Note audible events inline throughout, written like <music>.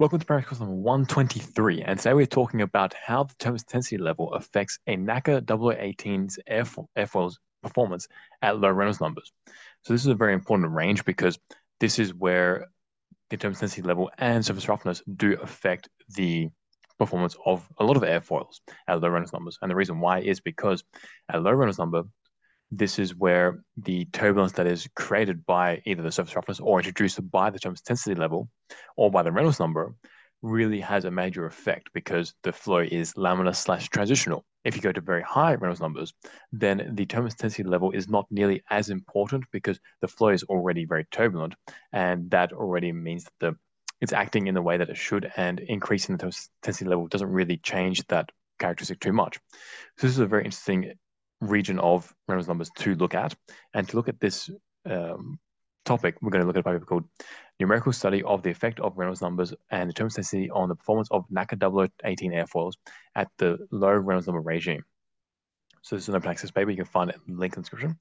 Welcome to Course 123, and today we're talking about how the turbulence intensity level affects a NACA 0018's airfo airfoil's performance at low Reynolds numbers. So this is a very important range because this is where the turbulence intensity level and surface roughness do affect the performance of a lot of airfoils at low Reynolds numbers. And the reason why is because at low Reynolds number, this is where the turbulence that is created by either the surface roughness or introduced by the turbulence intensity level or by the Reynolds number really has a major effect because the flow is laminar slash transitional. If you go to very high Reynolds numbers, then the turbulence intensity level is not nearly as important because the flow is already very turbulent, and that already means that the it's acting in the way that it should, and increasing the turbulence intensity level doesn't really change that characteristic too much. So this is a very interesting region of Reynolds numbers to look at. And to look at this um, topic, we're going to look at a paper called Numerical Study of the Effect of Reynolds Numbers and the Density on the Performance of NACA 0018 Airfoils at the Low Reynolds Number Regime. So this is an open access paper. You can find it in the link in the description.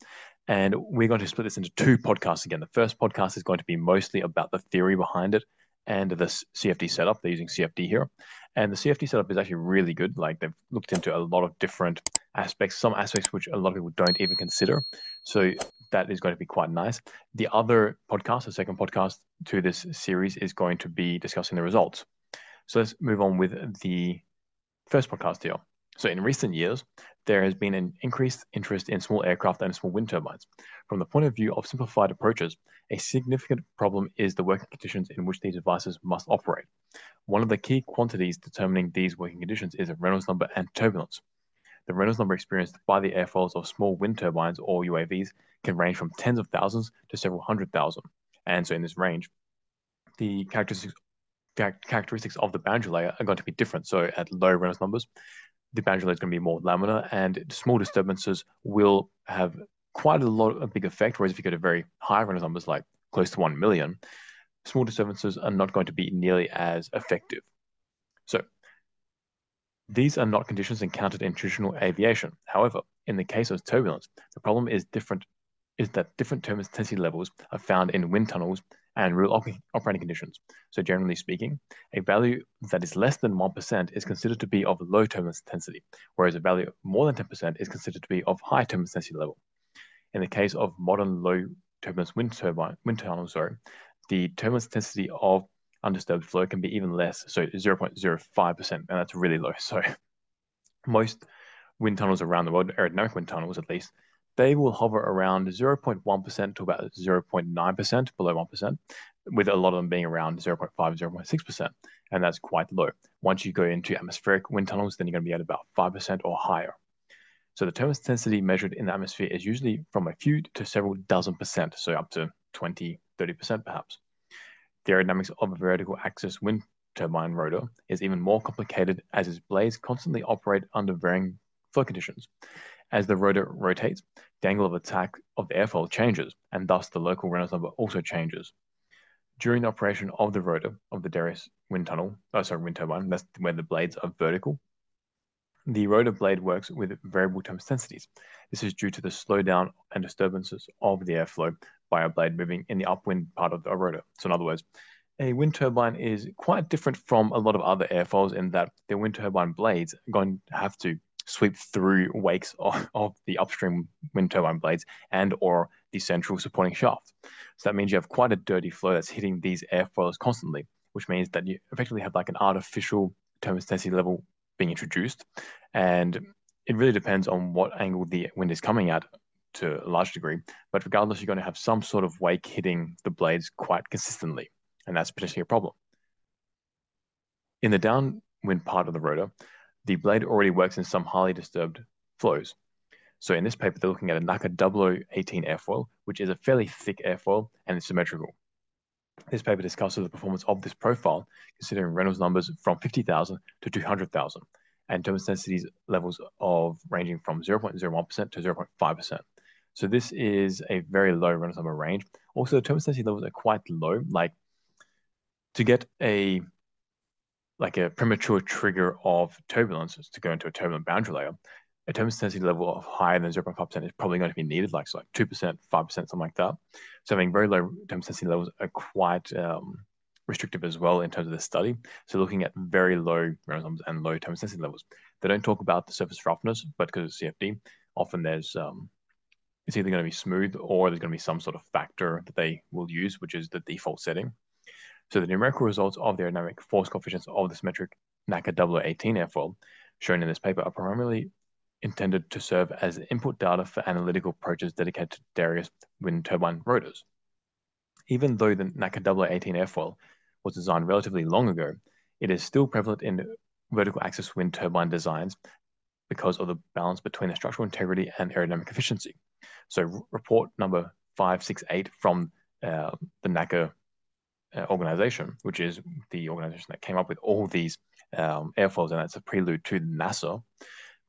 And we're going to split this into two podcasts again. The first podcast is going to be mostly about the theory behind it and the CFD setup. They're using CFD here. And the CFD setup is actually really good. Like they've looked into a lot of different aspects, some aspects which a lot of people don't even consider. So that is going to be quite nice. The other podcast, the second podcast to this series, is going to be discussing the results. So let's move on with the first podcast here. So in recent years, there has been an increased interest in small aircraft and small wind turbines. From the point of view of simplified approaches, a significant problem is the working conditions in which these devices must operate. One of the key quantities determining these working conditions is a Reynolds number and turbulence. The Reynolds number experienced by the airfoils of small wind turbines or UAVs can range from tens of thousands to several hundred thousand. And so in this range, the characteristics characteristics of the boundary layer are going to be different. So at low Reynolds numbers, the layer is going to be more laminar, and small disturbances will have quite a lot of big effect. Whereas if you go to very high Reynolds numbers, like close to one million, small disturbances are not going to be nearly as effective. So these are not conditions encountered in traditional aviation. However, in the case of turbulence, the problem is different is that different turbulence intensity levels are found in wind tunnels and real op operating conditions. So generally speaking, a value that is less than 1% is considered to be of low turbulence intensity, whereas a value more than 10% is considered to be of high turbulence intensity level. In the case of modern low turbulence wind turbine wind tunnels, sorry, the turbulence intensity of undisturbed flow can be even less, so 0.05%, and that's really low. So <laughs> most wind tunnels around the world, aerodynamic wind tunnels at least, they will hover around 0.1% to about 0.9%, below 1%, with a lot of them being around 0.5, 0.6%, and that's quite low. Once you go into atmospheric wind tunnels, then you're going to be at about 5% or higher. So the turbulence intensity measured in the atmosphere is usually from a few to several dozen percent, so up to 20, 30% perhaps. The aerodynamics of a vertical axis wind turbine rotor is even more complicated as its blades constantly operate under varying flow conditions. As the rotor rotates, the angle of attack of the airfoil changes, and thus the local Reynolds number also changes. During the operation of the rotor of the Darrieus wind tunnel, oh sorry, wind turbine, that's where the blades are vertical, the rotor blade works with variable turbulence intensities. This is due to the slowdown and disturbances of the airflow by a blade moving in the upwind part of the rotor. So in other words, a wind turbine is quite different from a lot of other airfoils in that the wind turbine blades are going to have to sweep through wakes <laughs> of, of the upstream wind turbine blades and or the central supporting shaft. So that means you have quite a dirty flow that's hitting these airfoils constantly, which means that you effectively have like an artificial density level being introduced. And it really depends on what angle the wind is coming at to a large degree. But regardless, you're going to have some sort of wake hitting the blades quite consistently. And that's potentially a problem. In the downwind part of the rotor, the blade already works in some highly disturbed flows. So in this paper, they're looking at a NACA 0018 airfoil, which is a fairly thick airfoil and it's symmetrical. This paper discusses the performance of this profile, considering Reynolds numbers from 50,000 to 200,000, and turbulence levels of ranging from 0.01% to 0.5%. So this is a very low Reynolds number range. Also, the density levels are quite low. Like to get a like a premature trigger of turbulence to go into a turbulent boundary layer, a turbulence intensity level of higher than 0.5% is probably going to be needed, like so like 2%, 5%, something like that. So having very low turbulence intensity levels are quite um, restrictive as well in terms of the study. So looking at very low numbers and low turbulence intensity levels. They don't talk about the surface roughness, but because of CFD, often there's um, it's either going to be smooth or there's going to be some sort of factor that they will use, which is the default setting. So the numerical results of the aerodynamic force coefficients of the symmetric NACA 0018 airfoil shown in this paper are primarily intended to serve as input data for analytical approaches dedicated to various wind turbine rotors. Even though the NACA 0018 airfoil was designed relatively long ago, it is still prevalent in vertical axis wind turbine designs because of the balance between the structural integrity and aerodynamic efficiency. So report number 568 from uh, the NACA organization, which is the organization that came up with all these um, airfoils, and that's a prelude to NASA,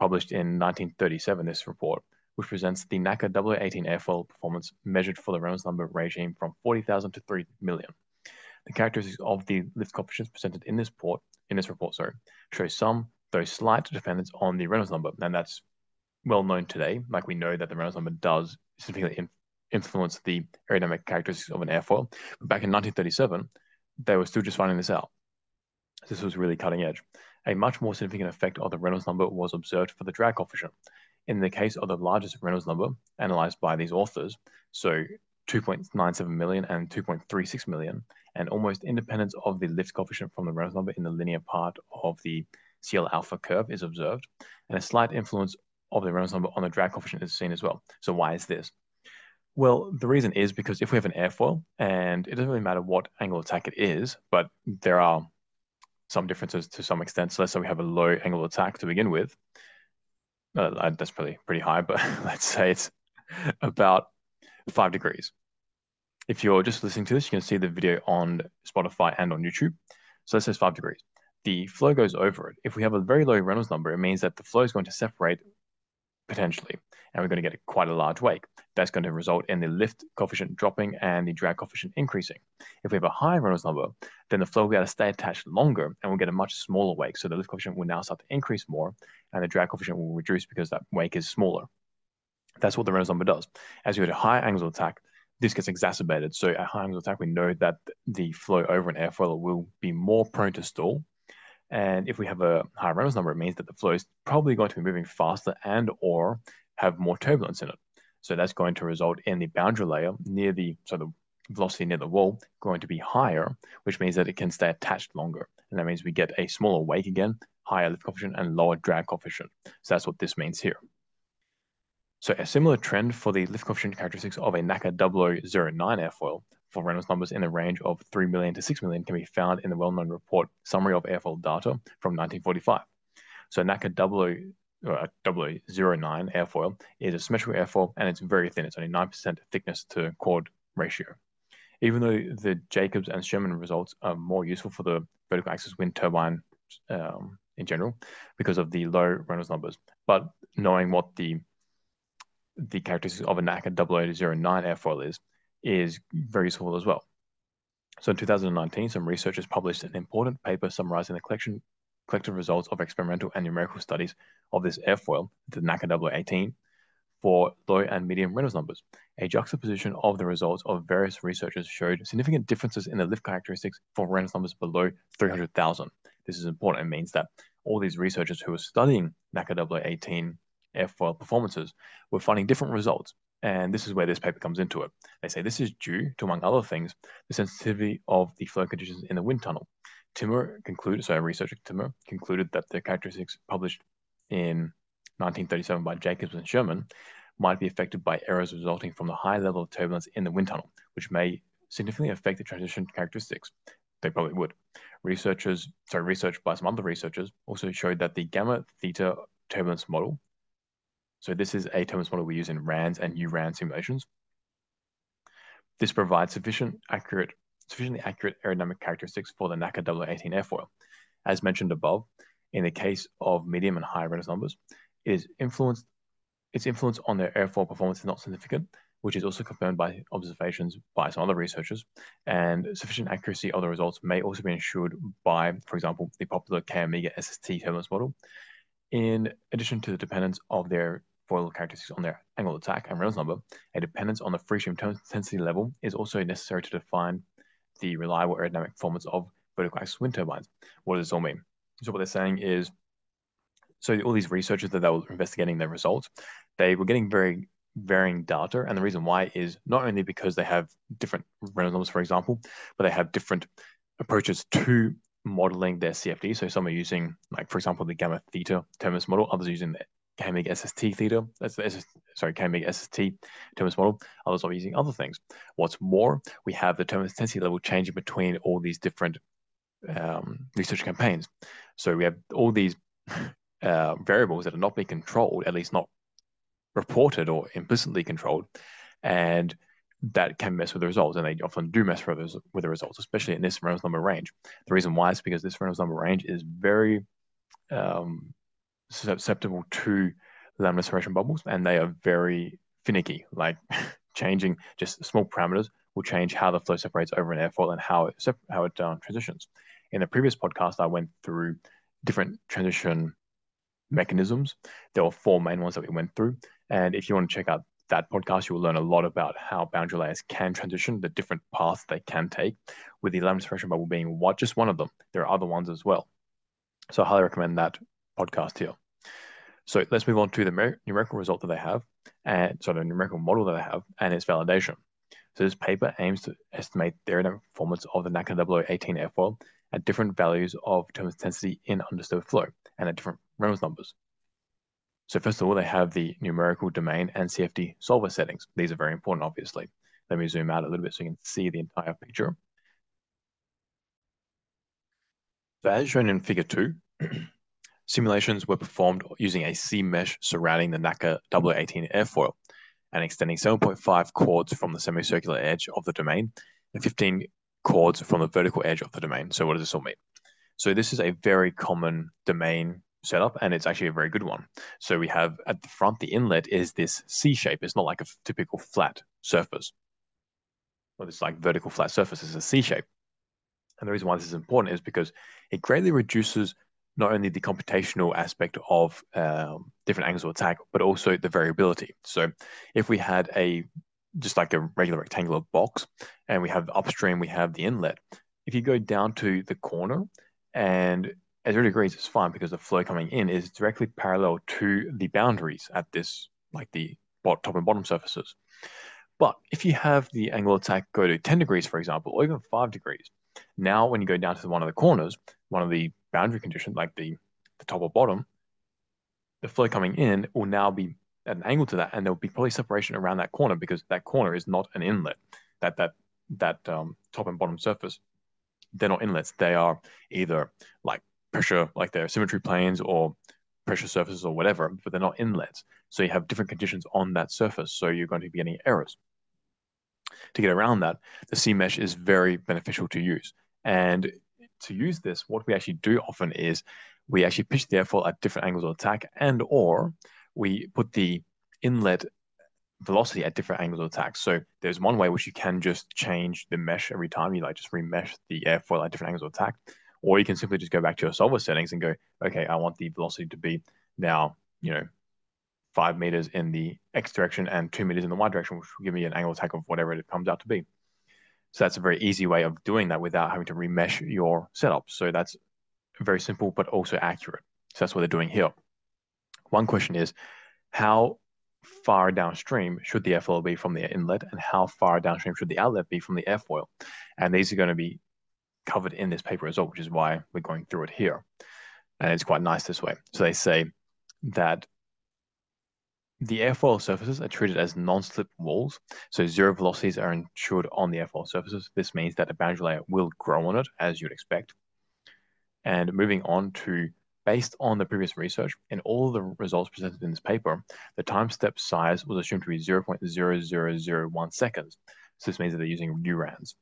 published in 1937, this report, which presents the NACA 0018 airfoil performance measured for the Reynolds number regime from 40,000 to 3 million. The characteristics of the lift coefficients presented in this report, in this report, sorry, show some, though slight, dependence on the Reynolds number, and that's well known today. Like we know that the Reynolds number does significantly influence the aerodynamic characteristics of an airfoil. But back in 1937, they were still just finding this out. This was really cutting edge. A much more significant effect of the Reynolds number was observed for the drag coefficient. In the case of the largest Reynolds number analyzed by these authors, so 2.97 million and 2.36 million, and almost independence of the lift coefficient from the Reynolds number in the linear part of the CL alpha curve is observed, and a slight influence of the Reynolds number on the drag coefficient is seen as well. So why is this? Well, the reason is because if we have an airfoil, and it doesn't really matter what angle of attack it is, but there are some differences to some extent. So let's say we have a low angle of attack to begin with. Uh, that's probably pretty high, but <laughs> let's say it's about five degrees. If you're just listening to this, you can see the video on Spotify and on YouTube. So let's say five degrees. The flow goes over it. If we have a very low Reynolds number, it means that the flow is going to separate potentially, and we're going to get quite a large wake. That's going to result in the lift coefficient dropping and the drag coefficient increasing. If we have a high Reynolds number, then the flow will be able to stay attached longer and we'll get a much smaller wake. So the lift coefficient will now start to increase more and the drag coefficient will reduce because that wake is smaller. That's what the Reynolds number does. As you hit a high angle of attack, this gets exacerbated. So at high angle of attack, we know that the flow over an airfoil will be more prone to stall and if we have a high Reynolds number, it means that the flow is probably going to be moving faster and or have more turbulence in it. So that's going to result in the boundary layer near the, so the velocity near the wall going to be higher, which means that it can stay attached longer. And that means we get a smaller wake again, higher lift coefficient and lower drag coefficient. So that's what this means here. So a similar trend for the lift coefficient characteristics of a NACA 0009 airfoil for Reynolds numbers in the range of 3 million to 6 million can be found in the well-known report Summary of Airfoil Data from 1945. So NACA 0009 airfoil is a symmetrical airfoil and it's very thin. It's only 9% thickness to chord ratio. Even though the Jacobs and Sherman results are more useful for the vertical axis wind turbine um, in general because of the low Reynolds numbers, but knowing what the the characteristics of a NACA 0009 airfoil is, is very useful as well. So in 2019, some researchers published an important paper summarizing the collection, collective results of experimental and numerical studies of this airfoil, the NACA 018, for low and medium Reynolds numbers. A juxtaposition of the results of various researchers showed significant differences in the lift characteristics for Reynolds numbers below 300,000. This is important. It means that all these researchers who were studying NACA 018 airfoil performances were finding different results and this is where this paper comes into it. They say this is due to, among other things, the sensitivity of the flow conditions in the wind tunnel. Timmer concluded, so researcher Timmer concluded that the characteristics published in 1937 by Jacobs and Sherman might be affected by errors resulting from the high level of turbulence in the wind tunnel, which may significantly affect the transition characteristics. They probably would. Researchers, sorry, research by some other researchers also showed that the gamma theta turbulence model so this is a turbulence model we use in RANS and URANS simulations. This provides sufficient accurate, sufficiently accurate aerodynamic characteristics for the NACA 0018 airfoil. As mentioned above, in the case of medium and high Reynolds numbers, it is influenced, its influence on their airfoil performance is not significant, which is also confirmed by observations by some other researchers. And sufficient accuracy of the results may also be ensured by, for example, the popular K Omega SST turbulence model. In addition to the dependence of their foil characteristics on their angle of attack and Reynolds number, a dependence on the free stream intensity level is also necessary to define the reliable aerodynamic performance of vertical axis wind turbines. What does this all mean? So what they're saying is, so all these researchers that they were investigating their results, they were getting very varying data. And the reason why is not only because they have different Reynolds numbers, for example, but they have different approaches to modeling their CFD. So some are using, like, for example, the gamma theta TMS model, others using the K-omega SST theta, that's the SS, sorry, K-omega SST TMS model, others are using other things. What's more, we have the turbulence intensity level changing between all these different um, research campaigns. So we have all these <laughs> uh, variables that are not being controlled, at least not reported or implicitly controlled, and that can mess with the results, and they often do mess with, with the results, especially in this Reynolds number range. The reason why is because this Reynolds number range is very um, susceptible to laminar separation bubbles, and they are very finicky. Like <laughs> changing just small parameters will change how the flow separates over an airfoil and how it how it uh, transitions. In the previous podcast, I went through different transition mechanisms. There were four main ones that we went through, and if you want to check out that podcast, you will learn a lot about how boundary layers can transition, the different paths they can take, with the laminar separation bubble being what just one of them. There are other ones as well. So I highly recommend that podcast here. So let's move on to the numerical result that they have, and so the numerical model that they have, and its validation. So this paper aims to estimate the aerodynamic performance of the NACA 0018 airfoil at different values of turbulence intensity in undisturbed flow and at different Reynolds numbers. So first of all, they have the numerical domain and CFD solver settings. These are very important, obviously. Let me zoom out a little bit so you can see the entire picture. So as shown in figure two, simulations were performed using a C mesh surrounding the NACA 0018 airfoil and extending 7.5 chords from the semicircular edge of the domain and 15 chords from the vertical edge of the domain. So what does this all mean? So this is a very common domain setup, and it's actually a very good one. So we have at the front, the inlet is this C shape. It's not like a typical flat surface. Well, it's like vertical flat surface. It's a C shape. And the reason why this is important is because it greatly reduces not only the computational aspect of um, different angles of attack, but also the variability. So if we had a just like a regular rectangular box and we have upstream, we have the inlet. If you go down to the corner and at zero degrees, it's fine because the flow coming in is directly parallel to the boundaries at this, like the top and bottom surfaces. But if you have the angle attack go to 10 degrees, for example, or even 5 degrees, now when you go down to one of the corners, one of the boundary conditions, like the, the top or bottom, the flow coming in will now be at an angle to that, and there'll be probably separation around that corner because that corner is not an inlet. That that that um, top and bottom surface, they're not inlets. They are either like pressure, like they're symmetry planes or pressure surfaces or whatever, but they're not inlets. So you have different conditions on that surface. So you're going to be getting errors. To get around that, the C mesh is very beneficial to use. And to use this, what we actually do often is we actually pitch the airfoil at different angles of attack and or we put the inlet velocity at different angles of attack. So there's one way which you can just change the mesh every time you like just remesh the airfoil at different angles of attack. Or you can simply just go back to your solver settings and go, okay, I want the velocity to be now, you know, five meters in the X direction and two meters in the Y direction, which will give me an angle of attack of whatever it comes out to be. So that's a very easy way of doing that without having to remesh your setup. So that's very simple, but also accurate. So that's what they're doing here. One question is, how far downstream should the airfoil be from the inlet and how far downstream should the outlet be from the airfoil? And these are going to be covered in this paper as well, which is why we're going through it here. And it's quite nice this way. So they say that the airfoil surfaces are treated as non-slip walls, so zero velocities are ensured on the airfoil surfaces. This means that a boundary layer will grow on it, as you'd expect. And moving on to, based on the previous research, and all the results presented in this paper, the time step size was assumed to be 0.0001 seconds. So this means that they're using URANS.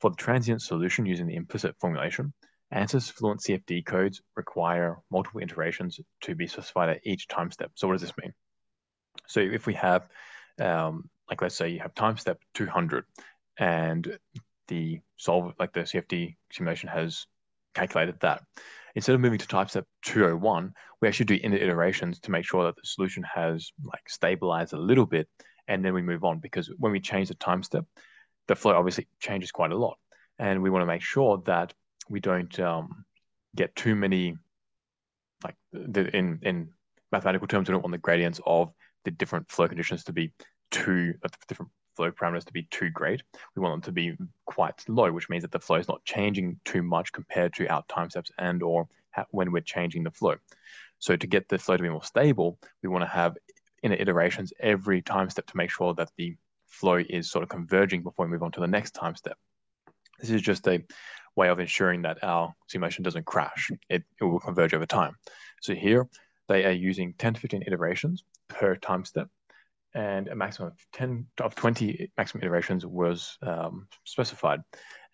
For the transient solution using the implicit formulation, ANSYS Fluent CFD codes require multiple iterations to be specified at each time step. So what does this mean? So if we have, um, like let's say you have time step 200 and the solve, like the CFD simulation has calculated that. Instead of moving to type step 201, we actually do inner iterations to make sure that the solution has like stabilized a little bit, and then we move on because when we change the time step, the flow obviously changes quite a lot. And we want to make sure that we don't um, get too many, like the, in, in mathematical terms, we don't want the gradients of the different flow conditions to be too, uh, different flow parameters to be too great. We want them to be quite low, which means that the flow is not changing too much compared to our time steps and or when we're changing the flow. So to get the flow to be more stable, we want to have inner iterations every time step to make sure that the flow is sort of converging before we move on to the next time step. This is just a way of ensuring that our simulation doesn't crash. It, it will converge over time. So here they are using 10 to 15 iterations per time step and a maximum of 10 of 20 maximum iterations was um, specified.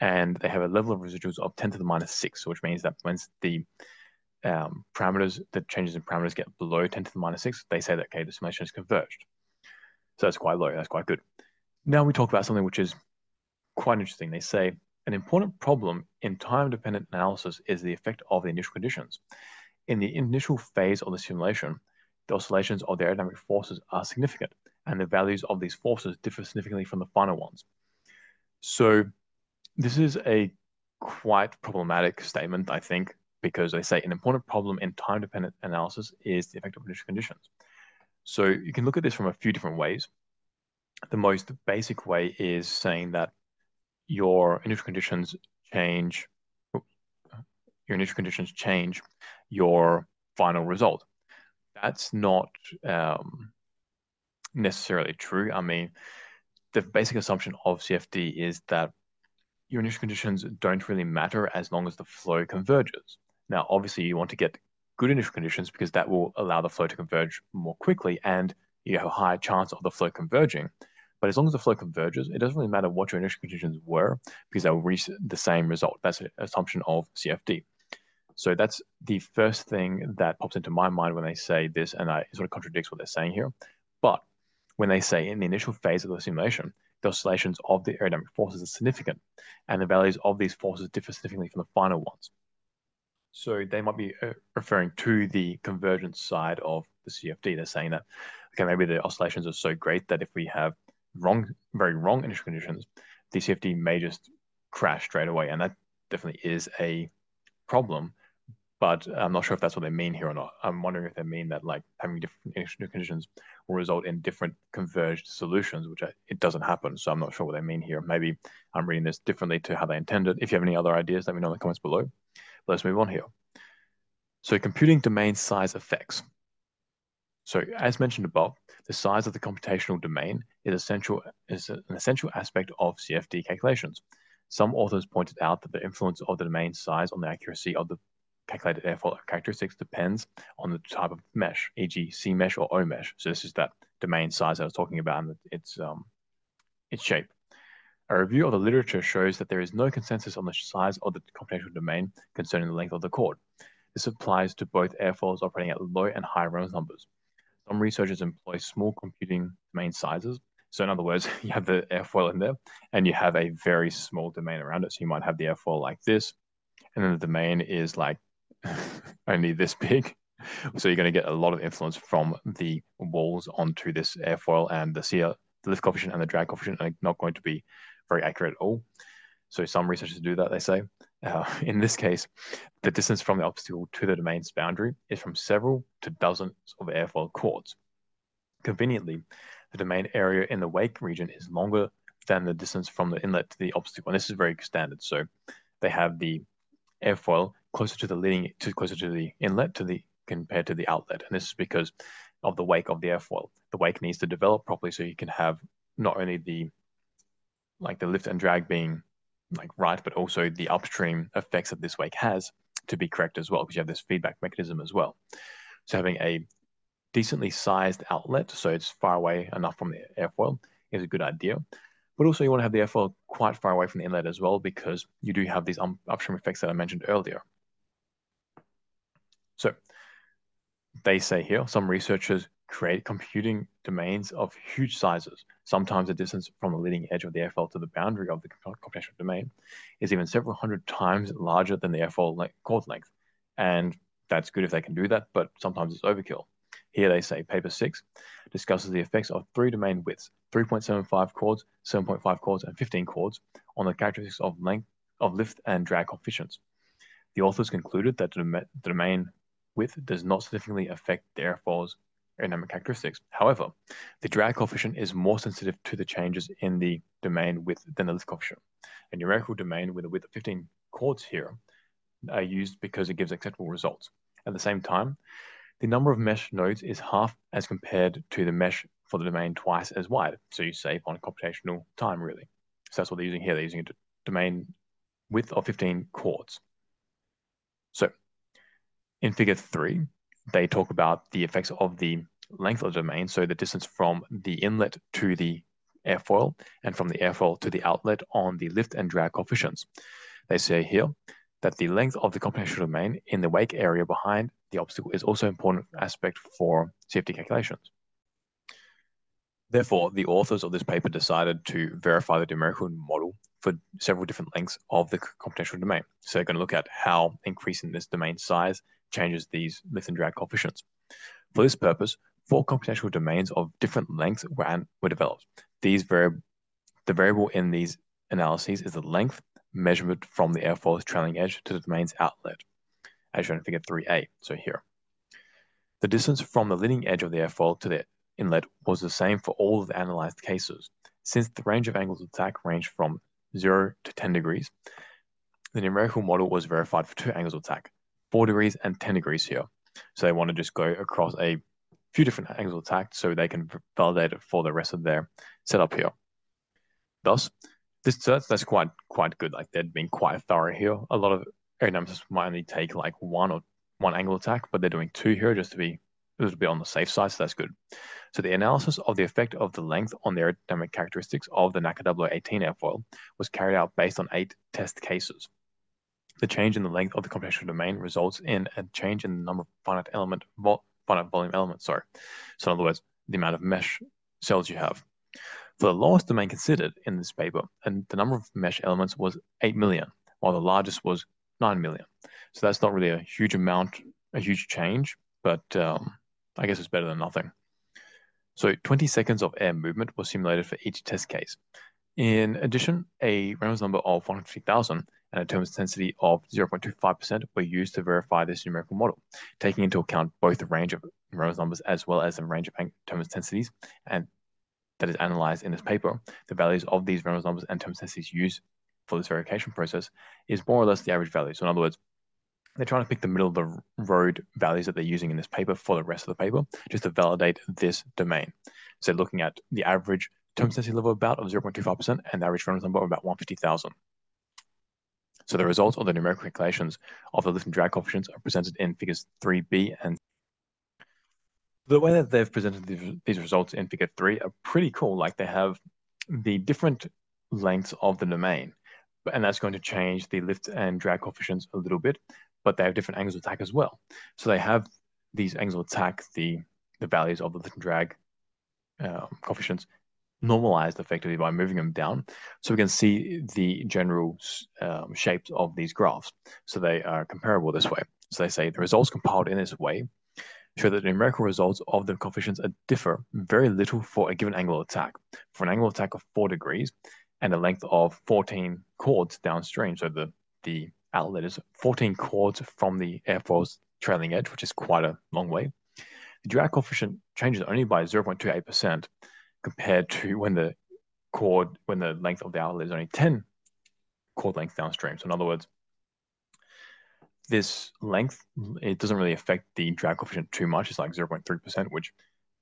And they have a level of residuals of 10 to the minus 6, which means that once the um, parameters, the changes in parameters get below 10 to the minus 6, they say that, okay, the simulation is converged. So that's quite low. That's quite good. Now we talk about something which is quite interesting. They say an important problem in time-dependent analysis is the effect of the initial conditions. In the initial phase of the simulation, the oscillations of the aerodynamic forces are significant and the values of these forces differ significantly from the final ones. So this is a quite problematic statement, I think, because they say an important problem in time-dependent analysis is the effect of initial conditions. So you can look at this from a few different ways. The most basic way is saying that your initial conditions change, your initial conditions change your final result. That's not um, necessarily true. I mean, the basic assumption of CFD is that your initial conditions don't really matter as long as the flow converges. Now, obviously, you want to get good initial conditions because that will allow the flow to converge more quickly and you have a higher chance of the flow converging. But as long as the flow converges, it doesn't really matter what your initial conditions were because they'll reach the same result. That's an assumption of CFD. So that's the first thing that pops into my mind when they say this, and I, it sort of contradicts what they're saying here. But when they say in the initial phase of the simulation, the oscillations of the aerodynamic forces are significant, and the values of these forces differ significantly from the final ones. So they might be uh, referring to the convergence side of the CFD. They're saying that, okay, maybe the oscillations are so great that if we have wrong, very wrong initial conditions, the CFD may just crash straight away. And that definitely is a problem but I'm not sure if that's what they mean here or not. I'm wondering if they mean that like having different initial conditions will result in different converged solutions, which I, it doesn't happen. So I'm not sure what they mean here. Maybe I'm reading this differently to how they intended. If you have any other ideas, let me know in the comments below. Let's move on here. So computing domain size effects. So as mentioned above, the size of the computational domain is essential is an essential aspect of CFD calculations. Some authors pointed out that the influence of the domain size on the accuracy of the calculated airfoil characteristics depends on the type of mesh, e.g. C mesh or O mesh. So this is that domain size I was talking about and its, um, its shape. A review of the literature shows that there is no consensus on the size of the computational domain concerning the length of the chord. This applies to both airfoils operating at low and high Reynolds numbers. Some researchers employ small computing domain sizes. So in other words, <laughs> you have the airfoil in there and you have a very small domain around it. So you might have the airfoil like this, and then the domain is like <laughs> only this big. So you're going to get a lot of influence from the walls onto this airfoil and the the lift coefficient and the drag coefficient are not going to be very accurate at all. So some researchers do that, they say. Uh, <laughs> in this case, the distance from the obstacle to the domain's boundary is from several to dozens of airfoil chords. Conveniently, the domain area in the wake region is longer than the distance from the inlet to the obstacle. And this is very standard. So they have the airfoil closer to the leading to closer to the inlet to the compared to the outlet. And this is because of the wake of the airfoil. The wake needs to develop properly so you can have not only the like the lift and drag being like right, but also the upstream effects that this wake has to be correct as well, because you have this feedback mechanism as well. So having a decently sized outlet, so it's far away enough from the airfoil, is a good idea. But also you want to have the airfoil quite far away from the inlet as well, because you do have these um, upstream effects that I mentioned earlier. So they say here, some researchers create computing domains of huge sizes. Sometimes the distance from the leading edge of the airfoil to the boundary of the computational domain is even several hundred times larger than the airfoil le chord length. And that's good if they can do that, but sometimes it's overkill. Here they say paper six discusses the effects of three domain widths, 3.75 chords, 7.5 chords, and 15 chords on the characteristics of length of lift and drag coefficients. The authors concluded that the domain width does not significantly affect the airfoil's aerodynamic characteristics. However, the drag coefficient is more sensitive to the changes in the domain width than the lift coefficient. A numerical domain with a width of 15 chords here are used because it gives acceptable results. At the same time, the number of mesh nodes is half as compared to the mesh for the domain twice as wide. So you save on computational time, really. So that's what they're using here. They're using a domain width of 15 chords. So in figure three, they talk about the effects of the length of the domain, so the distance from the inlet to the airfoil and from the airfoil to the outlet on the lift and drag coefficients. They say here that the length of the computational domain in the wake area behind the obstacle is also an important aspect for CFD calculations. Therefore, the authors of this paper decided to verify the numerical model for several different lengths of the computational domain. So they're going to look at how increasing this domain size changes these lift and drag coefficients. For this purpose, four computational domains of different lengths were, developed. These vari the variable in these analyses is the length measurement from the airfoil's trailing edge to the domain's outlet, as shown in figure 3a, so here. The distance from the leading edge of the airfoil to the inlet was the same for all of the analyzed cases. Since the range of angles of attack ranged from 0 to 10 degrees, the numerical model was verified for two angles of attack, 4 degrees and 10 degrees here. So they want to just go across a few different angles of attack so they can validate it for the rest of their setup here. Thus, this that's, that's quite quite good. Like they're being quite thorough here. A lot of aerodynamicists might only take like one or one angle attack, but they're doing two here just to be just to be on the safe side. So that's good. So the analysis of the effect of the length on the aerodynamic characteristics of the NACA 0018 airfoil was carried out based on eight test cases. The change in the length of the computational domain results in a change in the number of finite element finite volume elements. Sorry. So in other words, the amount of mesh cells you have. For the lowest domain considered in this paper, and the number of mesh elements was 8 million, while the largest was 9 million. So that's not really a huge amount, a huge change, but um, I guess it's better than nothing. So 20 seconds of air movement was simulated for each test case. In addition, a Reynolds number of 150,000 and a turbulence intensity of 0.25% were used to verify this numerical model, taking into account both the range of Reynolds numbers as well as the range of turbulence intensities and that is analyzed in this paper. The values of these Reynolds numbers and turbulence intensities used for this verification process is more or less the average value. So in other words, they're trying to pick the middle of the road values that they're using in this paper for the rest of the paper, just to validate this domain. So looking at the average turbulence intensity level about of 0.25% and the average Reynolds number of about 150,000. So the results of the numerical calculations of the lift and drag coefficients are presented in figures 3b and the way that they've presented these results in figure 3 are pretty cool. Like they have the different lengths of the domain, and that's going to change the lift and drag coefficients a little bit, but they have different angles of attack as well. So they have these angles of attack, the, the values of the lift and drag um, coefficients normalized effectively by moving them down. So we can see the general um, shapes of these graphs. So they are comparable this way. So they say the results compiled in this way show that the numerical results of the coefficients differ very little for a given angle of attack. For an angle of attack of 4 degrees and a length of 14 chords downstream, so the, the outlet is 14 chords from the airfoil's trailing edge, which is quite a long way. The drag coefficient changes only by 0.28%, compared to when the chord, when the length of the outlet is only 10 chord length downstream. So in other words, this length, it doesn't really affect the drag coefficient too much. It's like 0.3%, which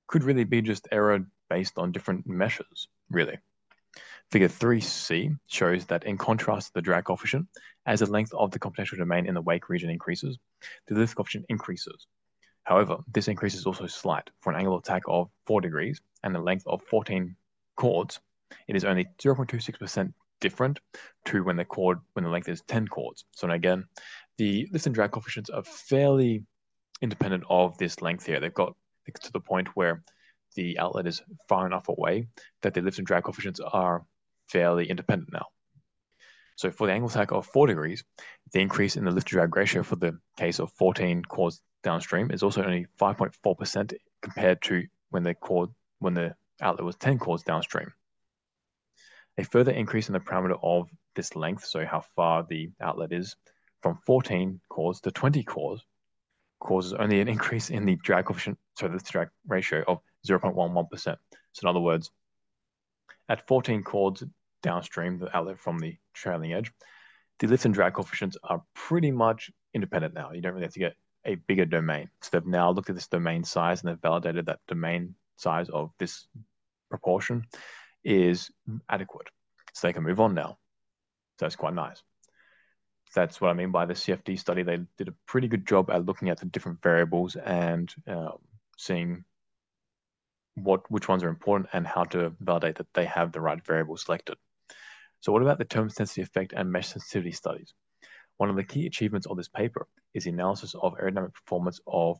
could really be just error based on different meshes, really. Figure 3c shows that in contrast to the drag coefficient, as the length of the computational domain in the wake region increases, the lift coefficient increases. However, this increase is also slight. For an angle of attack of 4 degrees and a length of 14 chords, it is only 0.26% different to when the chord when the length is 10 chords. So again, the lift and drag coefficients are fairly independent of this length here. They've got to the point where the outlet is far enough away that the lift and drag coefficients are fairly independent now. So for the angle attack of 4 degrees, the increase in the lift to drag ratio for the case of 14 chords downstream is also only 5.4% compared to when the chord when the outlet was 10 chords downstream. A further increase in the parameter of this length, so how far the outlet is, from 14 chords to 20 chords, causes only an increase in the drag coefficient, so the drag ratio of 0.11%. So in other words, at 14 chords downstream, the outlet from the trailing edge, the lift and drag coefficients are pretty much independent now. You don't really have to get a bigger domain. So they've now looked at this domain size and they've validated that domain size of this proportion is adequate. So they can move on now. So that's quite nice. That's what I mean by the CFD study. They did a pretty good job at looking at the different variables and um, seeing what which ones are important and how to validate that they have the right variable selected. So what about the turbulence intensity effect and mesh sensitivity studies? One of the key achievements of this paper is the analysis of aerodynamic performance of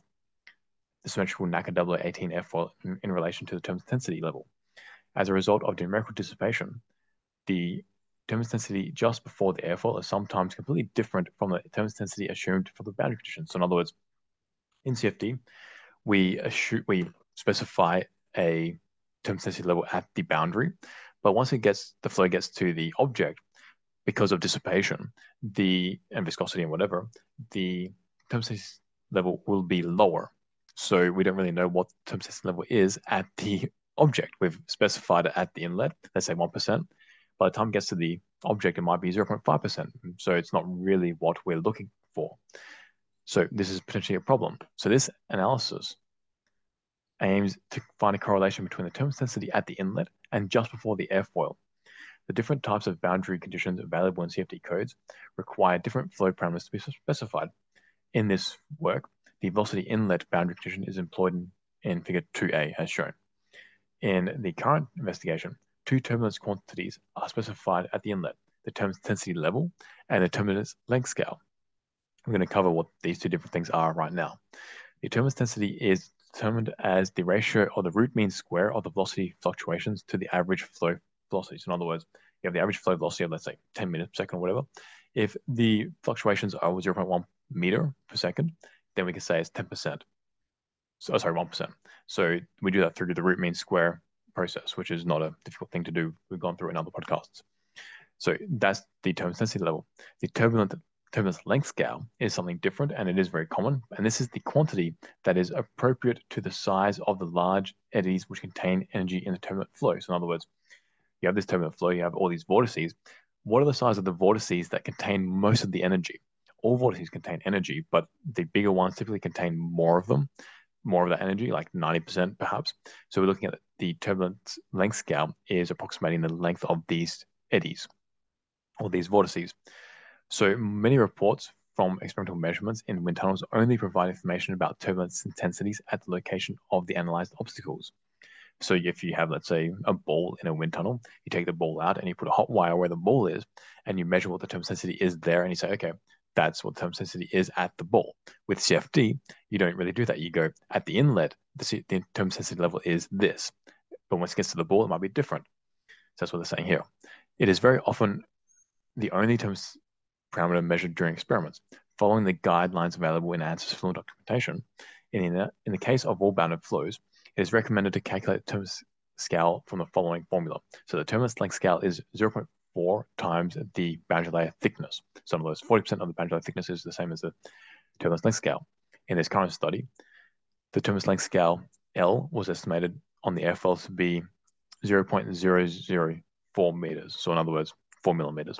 the symmetrical NACA 0018 airfoil in, in relation to the turbulence intensity level. As a result of numerical dissipation, the turbulence intensity just before the airfoil is sometimes completely different from the turbulence intensity assumed for the boundary conditions. So in other words, in CFD, we assume, we specify a turbulence intensity level at the boundary, but once it gets the flow gets to the object, because of dissipation, the and viscosity and whatever, the turbulence intensity level will be lower. So we don't really know what turbulence intensity level is at the <laughs> object. We've specified it at the inlet, let's say 1%. By the time it gets to the object, it might be 0.5%. So it's not really what we're looking for. So this is potentially a problem. So this analysis aims to find a correlation between the turbulence intensity at the inlet and just before the airfoil. The different types of boundary conditions available in CFD codes require different flow parameters to be specified. In this work, the velocity inlet boundary condition is employed in, in figure 2a as shown. In the current investigation, two turbulence quantities are specified at the inlet, the turbulence intensity level and the turbulence length scale. I'm going to cover what these two different things are right now. The turbulence intensity is determined as the ratio of the root mean square of the velocity fluctuations to the average flow velocities. In other words, you have the average flow velocity of, let's say, 10 meters per second or whatever. If the fluctuations are 0.1 meter per second, then we can say it's 10%. So, sorry, 1%. So we do that through the root mean square process, which is not a difficult thing to do. We've gone through in other podcasts. So that's the turbulence intensity level. The turbulent turbulence length scale is something different and it is very common. And this is the quantity that is appropriate to the size of the large eddies which contain energy in the turbulent flow. So in other words, you have this turbulent flow, you have all these vortices. What are the size of the vortices that contain most of the energy? All vortices contain energy, but the bigger ones typically contain more of them, more of that energy, like 90% perhaps. So we're looking at the turbulence length scale is approximating the length of these eddies or these vortices. So many reports from experimental measurements in wind tunnels only provide information about turbulence intensities at the location of the analyzed obstacles. So if you have, let's say, a ball in a wind tunnel, you take the ball out and you put a hot wire where the ball is, and you measure what the turbulence intensity is there, and you say, okay, that's what the turbulence intensity is at the ball. With CFD, you don't really do that. You go at the inlet, the, the turbulence intensity level is this, but once it gets to the ball, it might be different. So that's what they're saying here. It is very often the only terms parameter measured during experiments, following the guidelines available in ANSYS Fluent documentation. In the, in the case of wall bounded flows, it is recommended to calculate the turbulence scale from the following formula. So the turbulence length scale is 0.4 times the boundary layer thickness. So in other words, 40% of the boundary layer thickness is the same as the turbulence length scale. In this current study, the turbulence length scale L was estimated on the airfoil to be 0.004 meters. So in other words, 4 millimeters.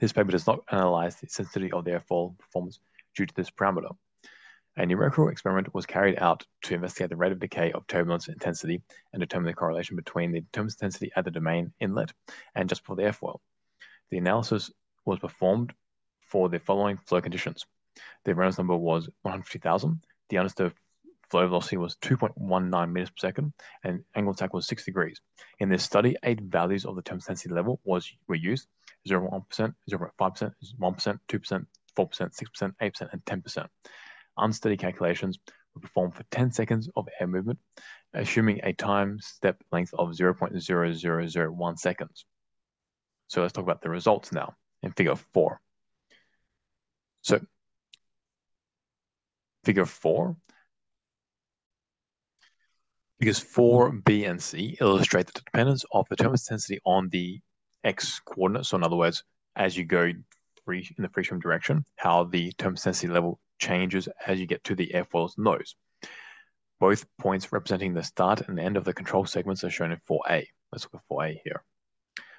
This paper does not analyze the sensitivity of the airfoil performance due to this parameter. A numerical experiment was carried out to investigate the rate of decay of turbulence intensity and determine the correlation between the turbulence intensity at the domain inlet and just before the airfoil. The analysis was performed for the following flow conditions. The Reynolds number was 150,000. The undisturbed flow velocity was 2.19 meters per second, and angle of attack was 6 degrees. In this study, eight values of the turbulence intensity level was were used: 0.1%, 0.5%, 1%, 2%, 4%, 6%, 8%, and 10% unsteady calculations were performed for 10 seconds of air movement, assuming a time step length of 0.0001 seconds. So let's talk about the results now in figure four. So figure four, figures four, B, and C illustrate the dependence of the intensity on the x coordinate. So in other words, as you go free in the free stream direction, how the density level changes as you get to the airfoil's nose. Both points representing the start and end of the control segments are shown in 4A. Let's look at 4A here.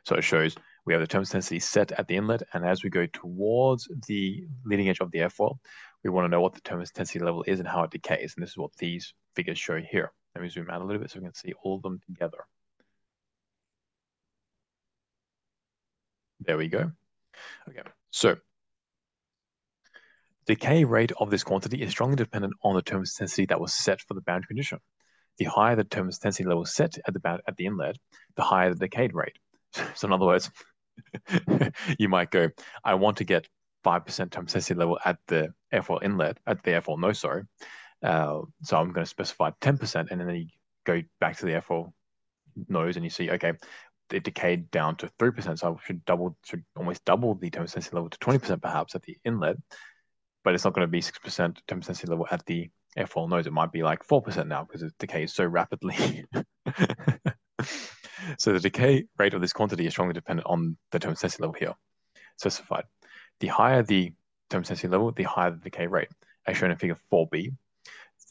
So it shows we have the turbulence intensity set at the inlet, and as we go towards the leading edge of the airfoil, we want to know what the turbulence intensity level is and how it decays. And this is what these figures show here. Let me zoom out a little bit so we can see all of them together. There we go. Okay, so decay rate of this quantity is strongly dependent on the turbulence intensity that was set for the boundary condition. The higher the turbulence intensity level set at the at the inlet, the higher the decay rate. <laughs> So in other words, <laughs> you might go, I want to get 5% turbulence intensity level at the airfoil inlet, at the airfoil nose, sorry. Uh, so I'm going to specify 10%, and then you go back to the airfoil nose and you see, okay, it decayed down to 3%. So I should double, should almost double the turbulence intensity level to 20% perhaps at the inlet, but it's not going to be 6% turbulence intensity level at the airfoil nose. It might be like 4% now because it decays so rapidly. <laughs> so the decay rate of this quantity is strongly dependent on the density level here specified. The higher the density level, the higher the decay rate, as shown in figure 4b.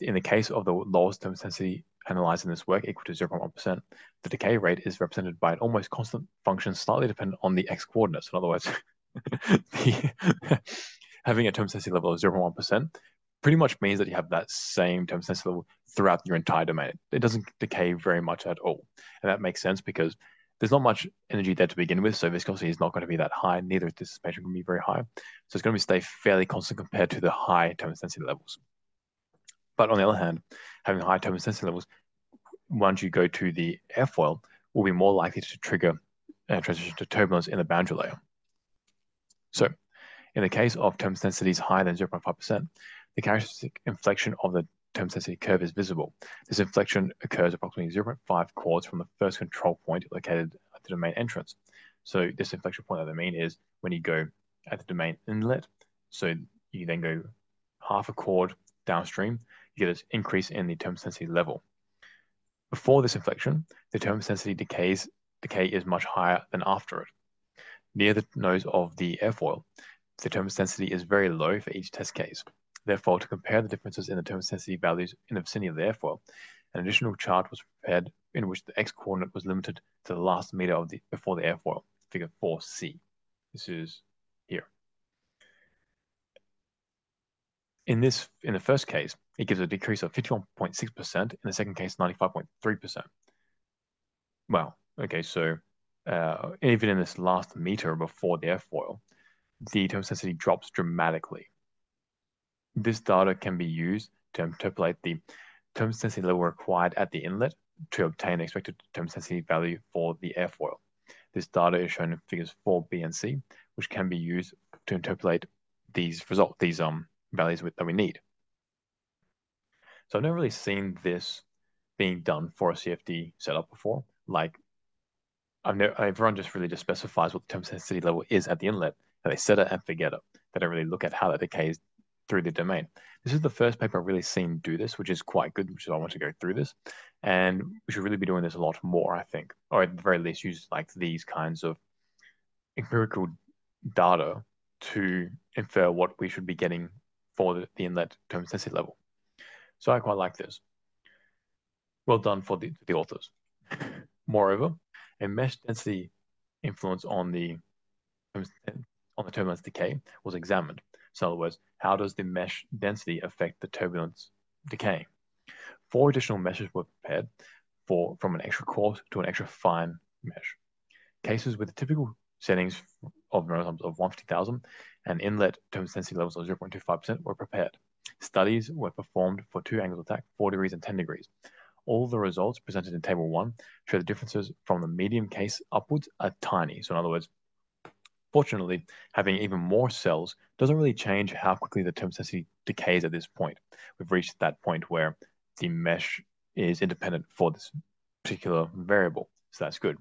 In the case of the lowest density analyzed in this work equal to 0.1%, the decay rate is represented by an almost constant function slightly dependent on the x coordinates. In other words, <laughs> the, having a turbulence intensity level of 0.1% pretty much means that you have that same turbulence intensity level throughout your entire domain. It doesn't decay very much at all. And that makes sense because there's not much energy there to begin with, so viscosity is not going to be that high, neither is dissipation going to be very high. So it's going to stay fairly constant compared to the high turbulence intensity levels. But on the other hand, having high turbulence intensity levels, once you go to the airfoil, will be more likely to trigger a transition to turbulence in the boundary layer. So in the case of term densities higher than 0.5%, the characteristic inflection of the term density curve is visible. This inflection occurs approximately 0.5 chords from the first control point located at the domain entrance. So this inflection point that I mean is when you go at the domain inlet, so you then go half a chord downstream, you get this increase in the term density level. Before this inflection, the term density decays, decay is much higher than after it. Near the nose of the airfoil, the turbulence intensity is very low for each test case. Therefore, to compare the differences in the turbulence intensity values in the vicinity of the airfoil, an additional chart was prepared in which the x-coordinate was limited to the last meter of the before the airfoil, figure 4c. This is here. In this, in the first case, it gives a decrease of 51.6%. In the second case, 95.3%. Well, okay, so uh, even in this last meter before the airfoil, the density drops dramatically. This data can be used to interpolate the density level required at the inlet to obtain expected density value for the airfoil. This data is shown in figures 4, B, and C, which can be used to interpolate these result these um values with, that we need. So I've never really seen this being done for a CFD setup before. Like I've never, everyone just really just specifies what the turbulence intensity level is at the inlet, they set it and forget it. They don't really look at how that decays through the domain. This is the first paper I've really seen do this, which is quite good, which is I want to go through this. And we should really be doing this a lot more, I think, or at the very least use like these kinds of empirical data to infer what we should be getting for the, the inlet term density level. So I quite like this. Well done for the, the authors. Moreover, a mesh density influence on the on the turbulence decay was examined. So in other words, how does the mesh density affect the turbulence decay? Four additional meshes were prepared for from an extra coarse to an extra fine mesh. Cases with typical settings of Reynolds of 150,000 and inlet turbulence density levels of 0.25% were prepared. Studies were performed for two angles of attack, 4 degrees and 10 degrees. All the results presented in Table 1 show the differences from the medium case upwards are tiny. So in other words, Fortunately, having even more cells doesn't really change how quickly the density decays at this point. We've reached that point where the mesh is independent for this particular variable. So that's good.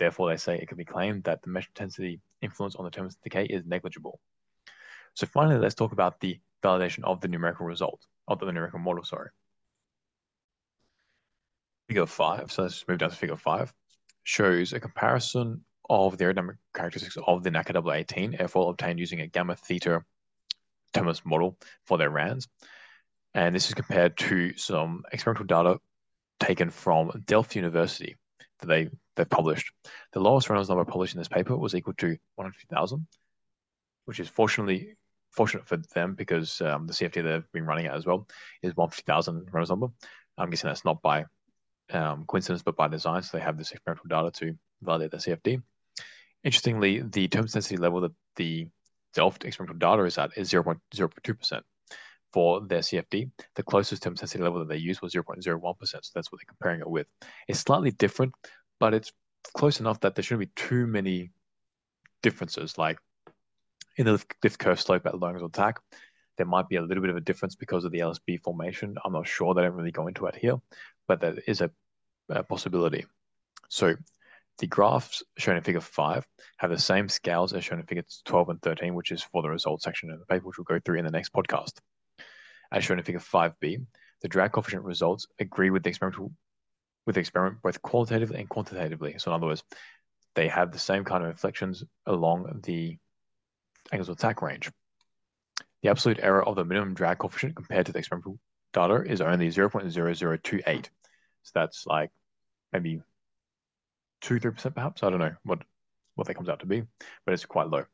Therefore, they say it can be claimed that the mesh density influence on the turbulence decay is negligible. So finally, let's talk about the validation of the numerical result, of the numerical model, sorry. Figure five, so let's move down to figure five, shows a comparison of the aerodynamic characteristics of the NACA 0018 airfoil obtained using a gamma theta Thomas model for their RANs. And this is compared to some experimental data taken from Delft University that they, they published. The lowest Reynolds number published in this paper was equal to 150,000, which is fortunately fortunate for them because um, the CFD they've been running at as well is 150,000 Reynolds number. I'm guessing that's not by um, coincidence, but by design. So they have this experimental data to validate the CFD. Interestingly, the term density level that the Delft experimental data is at is 0.02% for their CFD. The closest term density level that they used was 0.01%. So that's what they're comparing it with. It's slightly different, but it's close enough that there shouldn't be too many differences. Like in the lift curve slope at angle attack, there might be a little bit of a difference because of the LSB formation. I'm not sure. They don't really go into it here, but that is a, a possibility. So the graphs shown in figure 5 have the same scales as shown in figures 12 and 13, which is for the results section of the paper, which we'll go through in the next podcast. As shown in figure 5b, the drag coefficient results agree with the experimental with the experiment both qualitatively and quantitatively. So in other words, they have the same kind of inflections along the angles of attack range. The absolute error of the minimum drag coefficient compared to the experimental data is only 0.0028. So that's like maybe two, three percent perhaps. I don't know what what that comes out to be, but it's quite low.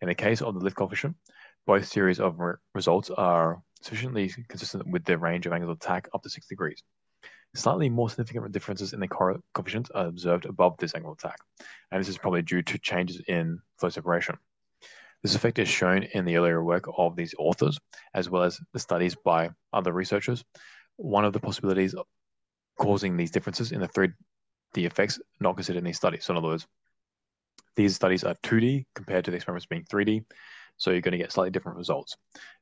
In the case of the lift coefficient, both series of re results are sufficiently consistent with the range of angles of attack up to six degrees. Slightly more significant differences in the coefficients are observed above this angle of attack, and this is probably due to changes in flow separation. This effect is shown in the earlier work of these authors, as well as the studies by other researchers. One of the possibilities causing these differences in the 3D effects not considered in these studies. So in other words, these studies are 2D compared to the experiments being 3D, so you're going to get slightly different results.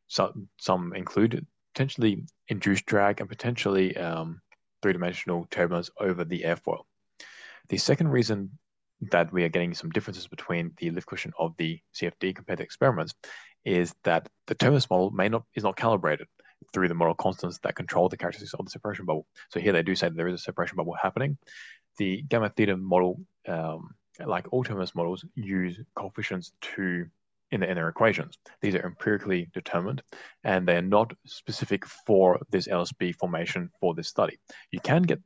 So, some include potentially induced drag and potentially um, three-dimensional turbulence over the airfoil. The second reason that we are getting some differences between the lift cushion of the CFD compared to experiments is that the turbulence model may not is not calibrated through the model constants that control the characteristics of the separation bubble. So here they do say that there is a separation bubble happening. The gamma theta model, um, like all turbulence models, use coefficients to in, the, in their equations. These are empirically determined, and they are not specific for this LSB formation for this study. You can get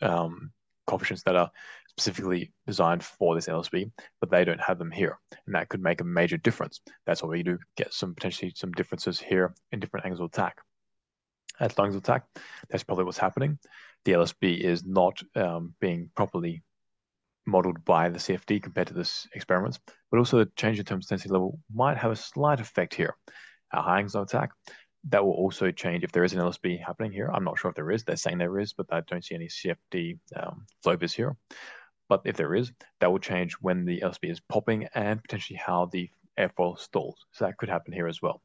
um, coefficients that are specifically designed for this LSB, but they don't have them here. And that could make a major difference. That's why we do get some potentially some differences here in different angles of attack. At angles of attack, that's probably what's happening. The LSB is not um, being properly modeled by the CFD compared to this experiments, but also the change in terms of density level might have a slight effect here. At high of attack, that will also change if there is an LSB happening here. I'm not sure if there is. They're saying there is, but I don't see any CFD um, flow viz here. But if there is, that will change when the LSB is popping and potentially how the airfoil stalls. So that could happen here as well.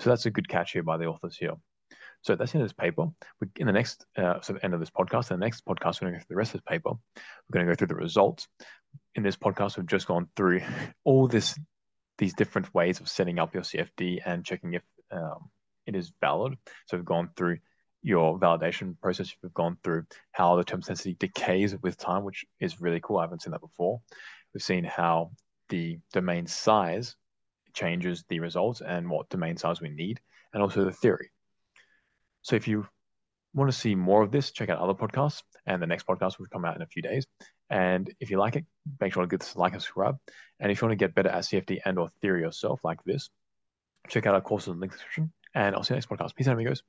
So that's a good catch here by the authors here. So that's in this paper. We, In the next uh, sort of end of this podcast, in the next podcast, we're going to go through the rest of this paper. We're going to go through the results. In this podcast, we've just gone through <laughs> all this, these different ways of setting up your CFD and checking if um, it is valid. So we've gone through your validation process. We've gone through how the term density decays with time, which is really cool. I haven't seen that before. We've seen how the domain size changes the results and what domain size we need, and also the theory. So if you want to see more of this, check out other podcasts, and the next podcast will come out in a few days. And if you like it, make sure to give this a like and subscribe. And if you want to get better at CFD and or theory yourself like this, check out our courses in the link description. And I'll see you next podcast. Peace out, amigos.